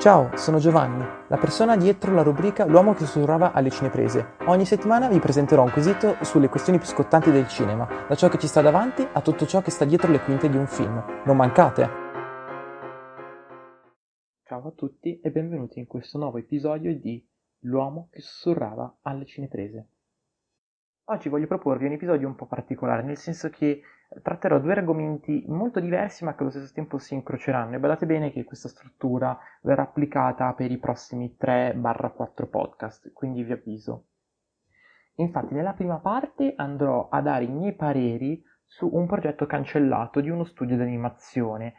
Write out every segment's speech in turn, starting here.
Ciao, sono Giovanni, la persona dietro la rubrica L'uomo che sussurrava alle cineprese. Ogni settimana vi presenterò un quesito sulle questioni più scottanti del cinema, da ciò che ci sta davanti a tutto ciò che sta dietro le quinte di un film. Non mancate! Ciao a tutti e benvenuti in questo nuovo episodio di L'uomo che sussurrava alle cineprese. Oggi voglio proporvi un episodio un po' particolare, nel senso che tratterò due argomenti molto diversi ma che allo stesso tempo si incroceranno e badate bene che questa struttura verrà applicata per i prossimi 3-4 podcast, quindi vi avviso. Infatti nella prima parte andrò a dare i miei pareri su un progetto cancellato di uno studio di animazione.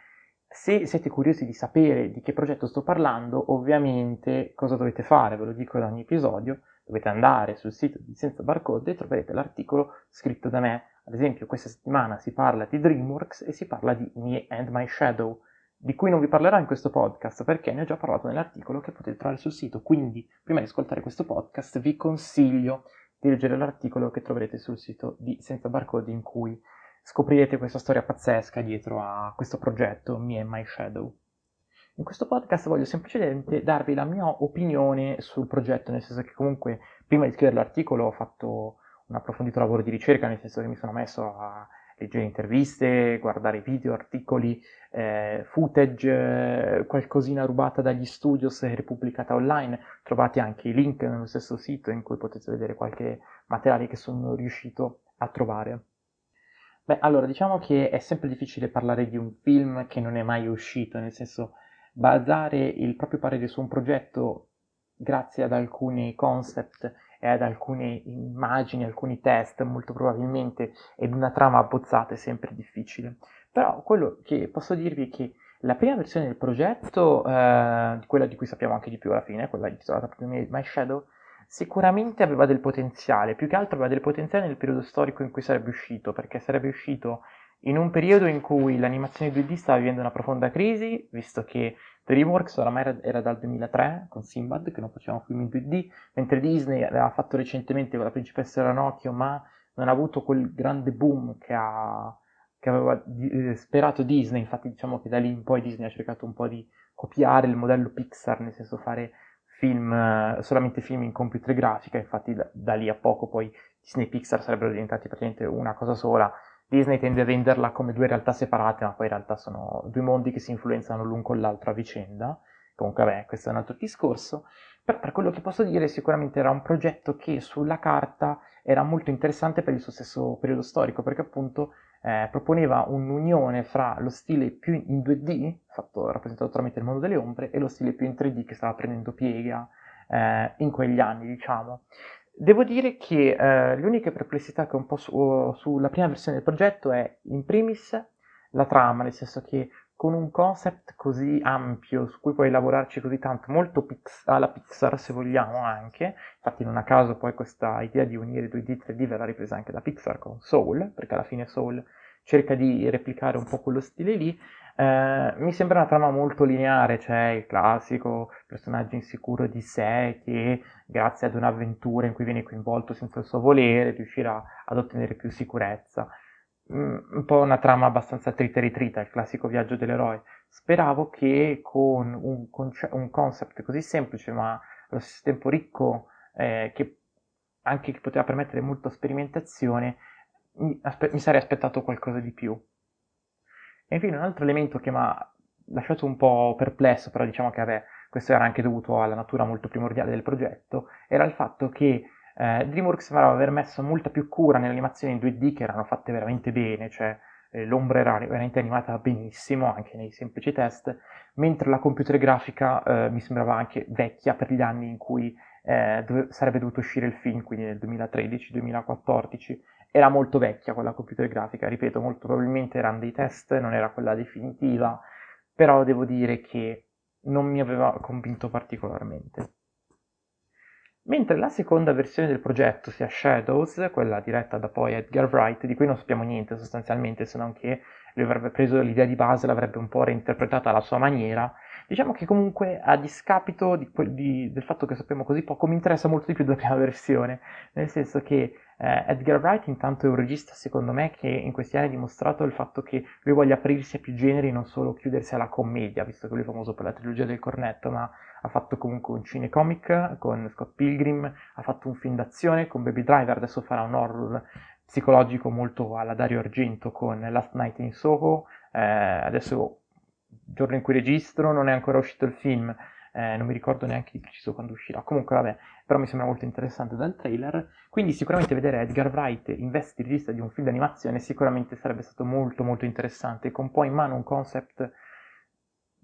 Se siete curiosi di sapere di che progetto sto parlando, ovviamente cosa dovete fare? Ve lo dico in ogni episodio, dovete andare sul sito di Senza Barcode e troverete l'articolo scritto da me ad esempio, questa settimana si parla di DreamWorks e si parla di Me and My Shadow, di cui non vi parlerò in questo podcast perché ne ho già parlato nell'articolo che potete trovare sul sito. Quindi, prima di ascoltare questo podcast, vi consiglio di leggere l'articolo che troverete sul sito di Senza Barcode in cui scoprirete questa storia pazzesca dietro a questo progetto Me and My Shadow. In questo podcast voglio semplicemente darvi la mia opinione sul progetto, nel senso che comunque prima di scrivere l'articolo ho fatto un approfondito lavoro di ricerca, nel senso che mi sono messo a leggere interviste, guardare video, articoli, eh, footage, eh, qualcosina rubata dagli studios e ripubblicata online. Trovate anche i link nello stesso sito in cui potete vedere qualche materiale che sono riuscito a trovare. Beh, allora, diciamo che è sempre difficile parlare di un film che non è mai uscito, nel senso basare il proprio parere su un progetto grazie ad alcuni concept e ad alcune immagini, alcuni test molto probabilmente ed una trama abbozzata è sempre difficile. Però quello che posso dirvi è che la prima versione del progetto, eh, quella di cui sappiamo anche di più alla fine, quella intitolata proprio My Shadow, sicuramente aveva del potenziale, più che altro aveva del potenziale nel periodo storico in cui sarebbe uscito, perché sarebbe uscito in un periodo in cui l'animazione 2D stava vivendo una profonda crisi, visto che DreamWorks oramai era, era, dal 2003 con Simbad che non faceva un film in 2D, mentre Disney aveva fatto recentemente con la principessa Ranocchio, ma non ha avuto quel grande boom che, ha, che aveva eh, sperato Disney, infatti diciamo che da lì in poi Disney ha cercato un po' di copiare il modello Pixar, nel senso fare film, eh, solamente film in computer grafica, infatti da, da lì a poco poi Disney e Pixar sarebbero diventati praticamente una cosa sola, Disney tende a venderla come due realtà separate, ma poi in realtà sono due mondi che si influenzano l'un con l'altro a vicenda. Comunque, vabbè, questo è un altro discorso. Però per quello che posso dire, sicuramente era un progetto che sulla carta era molto interessante per il suo stesso periodo storico, perché appunto eh, proponeva un'unione fra lo stile più in 2D, fatto, rappresentato tramite il mondo delle ombre, e lo stile più in 3D che stava prendendo piega eh, in quegli anni, diciamo. Devo dire che eh, le uniche perplessità che ho un po' su, sulla prima versione del progetto è, in primis, la trama, nel senso che con un concept così ampio, su cui puoi lavorarci così tanto, molto pix- alla Pixar se vogliamo anche, infatti non a caso poi questa idea di unire 2D e 3D verrà ripresa anche da Pixar con Soul, perché alla fine Soul cerca di replicare un po' quello stile lì, eh, mi sembra una trama molto lineare, c'è il classico personaggio insicuro di sé che grazie ad un'avventura in cui viene coinvolto senza il suo volere riuscirà ad ottenere più sicurezza. Mm, un po' una trama abbastanza trita e ritrita, il classico viaggio dell'eroe. Speravo che con un, conce- un concept così semplice ma allo stesso tempo ricco, eh, che anche che poteva permettere molta sperimentazione, mi, aspe- mi sarei aspettato qualcosa di più. E infine un altro elemento che mi ha lasciato un po' perplesso, però diciamo che vabbè, questo era anche dovuto alla natura molto primordiale del progetto, era il fatto che eh, DreamWorks sembrava aver messo molta più cura nelle animazioni in 2D che erano fatte veramente bene, cioè eh, l'ombra era veramente animata benissimo anche nei semplici test, mentre la computer grafica eh, mi sembrava anche vecchia per gli anni in cui eh, dove, sarebbe dovuto uscire il film, quindi nel 2013-2014, era molto vecchia quella computer grafica, ripeto, molto probabilmente erano dei test, non era quella definitiva, però devo dire che non mi aveva convinto particolarmente. Mentre la seconda versione del progetto, sia Shadows, quella diretta da poi Edgar Wright, di cui non sappiamo niente sostanzialmente, se non che lui avrebbe preso l'idea di base, l'avrebbe un po' reinterpretata alla sua maniera, diciamo che comunque a discapito di, di, del fatto che sappiamo così poco, mi interessa molto di più della prima versione, nel senso che Eh, Edgar Wright intanto è un regista secondo me che in questi anni ha dimostrato il fatto che lui voglia aprirsi a più generi, non solo chiudersi alla commedia, visto che lui è famoso per la trilogia del cornetto, ma ha fatto comunque un cinecomic con Scott Pilgrim, ha fatto un film d'azione con Baby Driver, adesso farà un horror psicologico molto alla Dario Argento con Last Night in Soho, eh, adesso giorno in cui registro non è ancora uscito il film, eh, non mi ricordo neanche di preciso quando uscirà, comunque vabbè, però mi sembra molto interessante dal trailer, quindi sicuramente vedere Edgar Wright in veste di regista di un film d'animazione sicuramente sarebbe stato molto molto interessante, con poi in mano un concept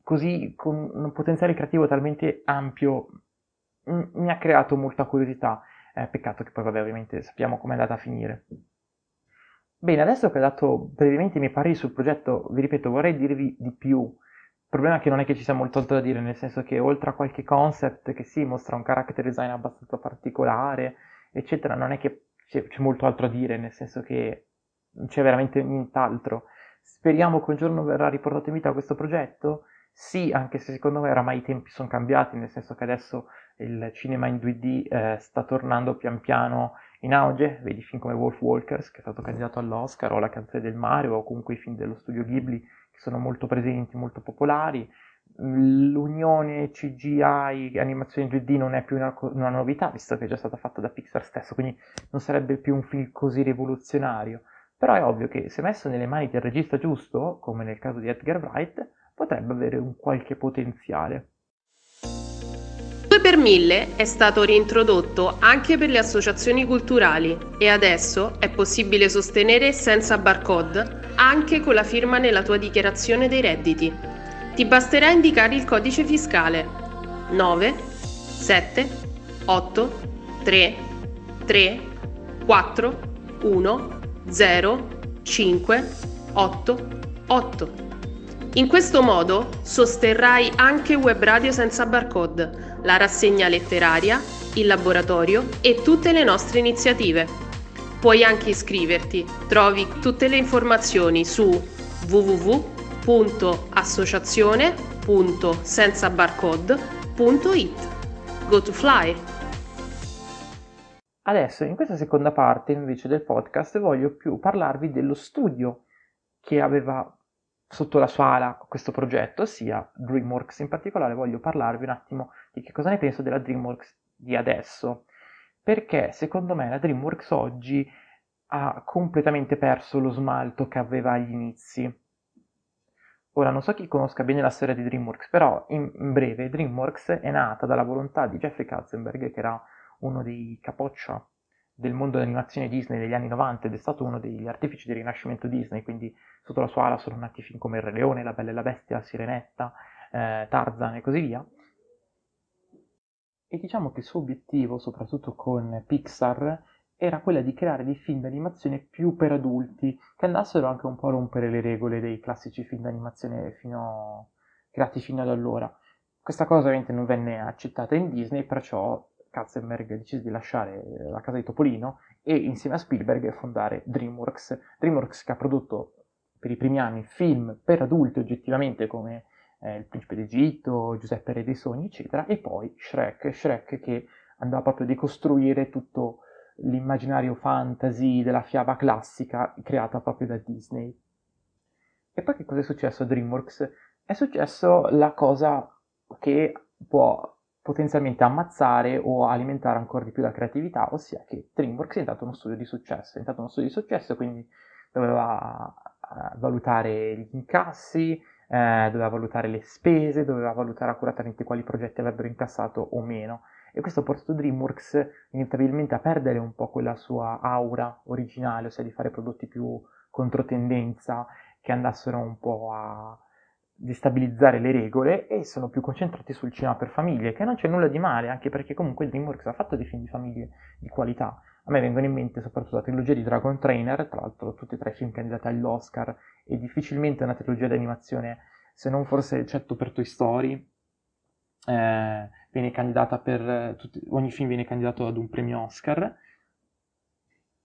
così, con un potenziale creativo talmente ampio, mi ha creato molta curiosità, eh, peccato che poi vabbè ovviamente sappiamo come è andata a finire. Bene, adesso che ho dato brevemente i miei pareri sul progetto, vi ripeto, vorrei dirvi di più il problema è che non è che ci sia molto altro da dire, nel senso che oltre a qualche concept che sì, mostra un character design abbastanza particolare, eccetera, non è che c'è, c'è molto altro da dire, nel senso che non c'è veramente nient'altro. Speriamo che un giorno verrà riportato in vita questo progetto? Sì, anche se secondo me oramai i tempi sono cambiati, nel senso che adesso il cinema in 2D eh, sta tornando pian piano in auge, vedi film come Wolf Walkers, che è stato candidato all'Oscar, o La canzone del Mario, o comunque i film dello studio Ghibli, che sono molto presenti, molto popolari. L'unione CGI animazione 2D non è più una, una, novità, visto che è già stata fatta da Pixar stesso, quindi non sarebbe più un film così rivoluzionario. Però è ovvio che se messo nelle mani del regista giusto, come nel caso di Edgar Wright, potrebbe avere un qualche potenziale. 2 per 1000 è stato reintrodotto anche per le associazioni culturali e adesso è possibile sostenere senza barcode anche con la firma nella tua dichiarazione dei redditi. Ti basterà indicare il codice fiscale 9 7 8 3 3 4 1 0 5 8 8. In questo modo sosterrai anche Web Radio senza barcode, la rassegna letteraria, il laboratorio e tutte le nostre iniziative. Puoi anche iscriverti, trovi tutte le informazioni su www.associazione.senzabarcode.it. Go to fly! Adesso, in questa seconda parte invece del podcast, voglio più parlarvi dello studio che aveva sotto la sua ala questo progetto, ossia DreamWorks. In particolare voglio parlarvi un attimo di che cosa ne penso della DreamWorks di adesso perché secondo me la DreamWorks oggi ha completamente perso lo smalto che aveva agli inizi. Ora, non so chi conosca bene la storia di DreamWorks, però in breve DreamWorks è nata dalla volontà di Jeffrey Katzenberg, che era uno dei capoccia del mondo dell'animazione Disney degli anni 90 ed è stato uno degli artefici del rinascimento Disney, quindi sotto la sua ala sono nati film come Il Re Leone, La Bella e la Bestia, Sirenetta, eh, Tarzan e così via. E diciamo che il suo obiettivo, soprattutto con Pixar, era quella di creare dei film d'animazione più per adulti, che andassero anche un po' a rompere le regole dei classici film d'animazione fino... creati fino ad allora. Questa cosa ovviamente non venne accettata in Disney, perciò Katzenberg decise di lasciare la casa di Topolino e insieme a Spielberg fondare DreamWorks. DreamWorks che ha prodotto per i primi anni film per adulti oggettivamente come eh, Il Principe d'Egitto, Giuseppe Re dei Sogni, eccetera, e poi Shrek, Shrek che andava proprio a decostruire tutto l'immaginario fantasy della fiaba classica creata proprio da Disney. E poi che cosa è successo a DreamWorks? È successo la cosa che può potenzialmente ammazzare o alimentare ancora di più la creatività, ossia che DreamWorks è diventato uno studio di successo, è diventato uno studio di successo, quindi doveva eh, valutare gli incassi, eh, doveva valutare le spese, doveva valutare accuratamente quali progetti avrebbero incassato o meno. E questo ha portato DreamWorks inevitabilmente a perdere un po' quella sua aura originale, ossia di fare prodotti più controtendenza, che andassero un po' a destabilizzare le regole e sono più concentrati sul cinema per famiglie, che non c'è nulla di male, anche perché comunque DreamWorks ha fatto dei film di famiglie di qualità. A me vengono in mente soprattutto la trilogia di Dragon Trainer, tra l'altro tutti e tre film candidati all'Oscar, e difficilmente una trilogia di animazione, se non forse eccetto per Toy Story, eh, viene candidata per tutti, ogni film viene candidato ad un premio Oscar.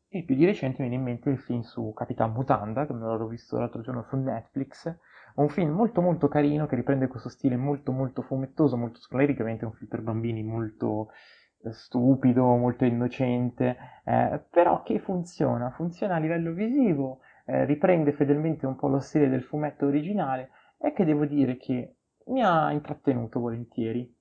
E più di recente mi viene in mente il film su Capitan Mutanda che me l'ho visto l'altro giorno su Netflix. Un film molto molto carino che riprende questo stile molto molto fumettoso molto sclerico ovviamente è un film per bambini molto stupido, molto innocente, eh, però che funziona, funziona a livello visivo, eh, riprende fedelmente un po' lo stile del fumetto originale e che devo dire che mi ha intrattenuto volentieri.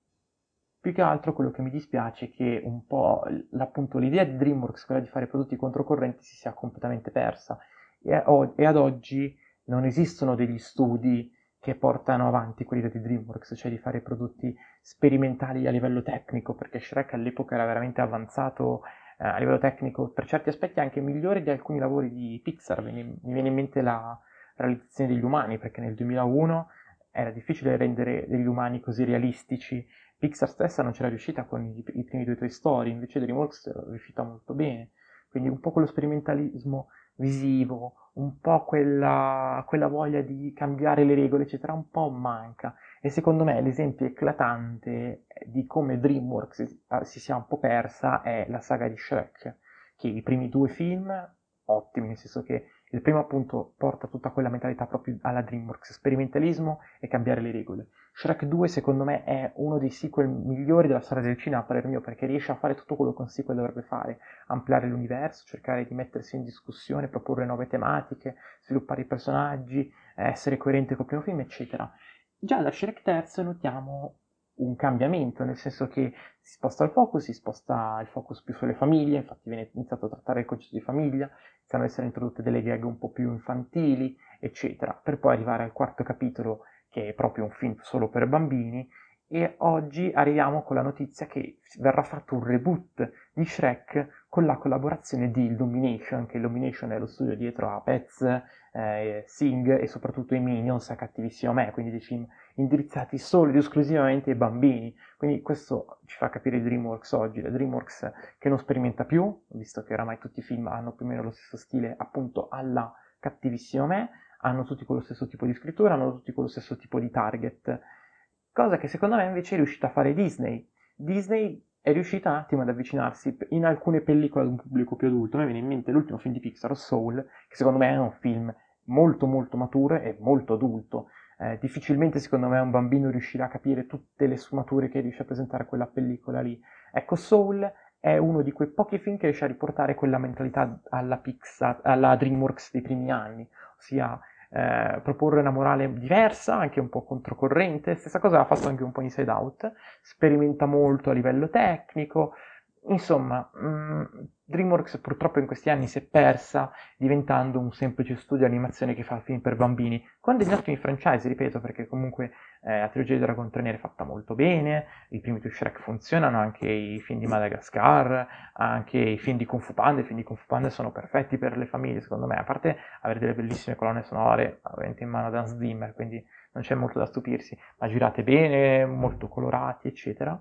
Più che altro quello che mi dispiace è che un po' appunto l'idea di DreamWorks, quella di fare prodotti controcorrenti, si sia completamente persa e, e ad oggi non esistono degli studi che portano avanti quell'idea di DreamWorks, cioè di fare prodotti sperimentali a livello tecnico, perché Shrek all'epoca era veramente avanzato eh, a livello tecnico, per certi aspetti anche migliore di alcuni lavori di Pixar. Mi viene in mente la realizzazione degli umani, perché nel 2001 era difficile rendere degli umani così realistici. Pixar stessa non c'era riuscita con i, i primi due Toy Story, invece DreamWorks è riuscita molto bene. Quindi un po' quello sperimentalismo visivo, un po' quella, quella, voglia di cambiare le regole, eccetera, un po' manca. E secondo me l'esempio eclatante di come DreamWorks si sia un po' persa è la saga di Shrek, che i primi due film, ottimi, nel senso che il primo appunto porta tutta quella mentalità proprio alla DreamWorks, sperimentalismo e cambiare le regole. Shrek 2 secondo me è uno dei sequel migliori della storia del cinema, a parer mio, perché riesce a fare tutto quello che un sequel dovrebbe fare, ampliare l'universo, cercare di mettersi in discussione, proporre nuove tematiche, sviluppare i personaggi, essere coerente col primo film, eccetera. Già da Shrek 3 notiamo un cambiamento, nel senso che si sposta il focus, si sposta il focus più sulle famiglie, infatti viene iniziato a trattare il concetto di famiglia, iniziano ad essere introdotte delle gag un po' più infantili, eccetera, per poi arrivare al quarto capitolo che è proprio un film solo per bambini e oggi arriviamo con la notizia che verrà fatto un reboot di Shrek con la collaborazione di Illumination, che Illumination è lo studio dietro a Pets, eh, Sing e soprattutto i Minions a Cattivissimo Me, quindi dei film indirizzati solo ed esclusivamente ai bambini. Quindi questo ci fa capire DreamWorks oggi, la DreamWorks che non sperimenta più, visto che oramai tutti i film hanno più o meno lo stesso stile appunto alla Cattivissimo Me, hanno tutti quello stesso tipo di scrittura, hanno tutti quello stesso tipo di target, cosa che secondo me invece è riuscita a fare Disney. Disney è riuscita un attimo ad avvicinarsi in alcune pellicole ad un pubblico più adulto. Me viene in mente l'ultimo film di Pixar, Soul, che secondo me è un film molto molto maturo e molto adulto. Eh, difficilmente secondo me un bambino riuscirà a capire tutte le sfumature che riesce a presentare quella pellicola lì. Ecco, Soul è uno di quei pochi film che riesce a riportare quella mentalità alla Pixar, alla DreamWorks dei primi anni, ossia eh, proporre una morale diversa, anche un po' controcorrente. Stessa cosa ha fatto anche un po' Inside Out, sperimenta molto a livello tecnico, Insomma, mm, DreamWorks purtroppo in questi anni si è persa diventando un semplice studio di animazione che fa film per bambini, con degli ottimi franchise, ripeto, perché comunque eh, la trilogia di Dragon Trainer è fatta molto bene, i primi due Shrek funzionano, anche i film di Madagascar, anche i film di Kung Fu Panda, i film di Kung Fu Panda sono perfetti per le famiglie, secondo me, a parte avere delle bellissime colonne sonore, ovviamente in mano da Zimmer, quindi non c'è molto da stupirsi, ma girate bene, molto colorati, eccetera.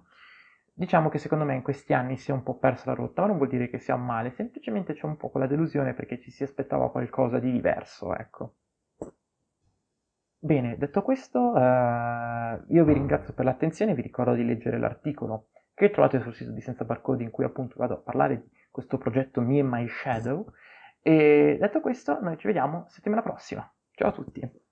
Diciamo che secondo me in questi anni si è un po' persa la rotta, ma non vuol dire che sia male, semplicemente c'è un po' quella delusione perché ci si aspettava qualcosa di diverso, ecco. Bene, detto questo, eh, io vi ringrazio per l'attenzione, vi ricordo di leggere l'articolo che trovate sul sito di Senza Barcode in cui appunto vado a parlare di questo progetto Me and My Shadow. E detto questo, noi ci vediamo settimana prossima. Ciao a tutti!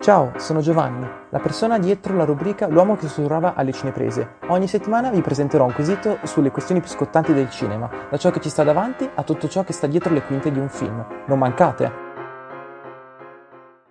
Ciao, sono Giovanni, la persona dietro la rubrica L'uomo che sussurrava alle cineprese. Ogni settimana vi presenterò un quesito sulle questioni più scottanti del cinema, da ciò che ci sta davanti a tutto ciò che sta dietro le quinte di un film. Non mancate!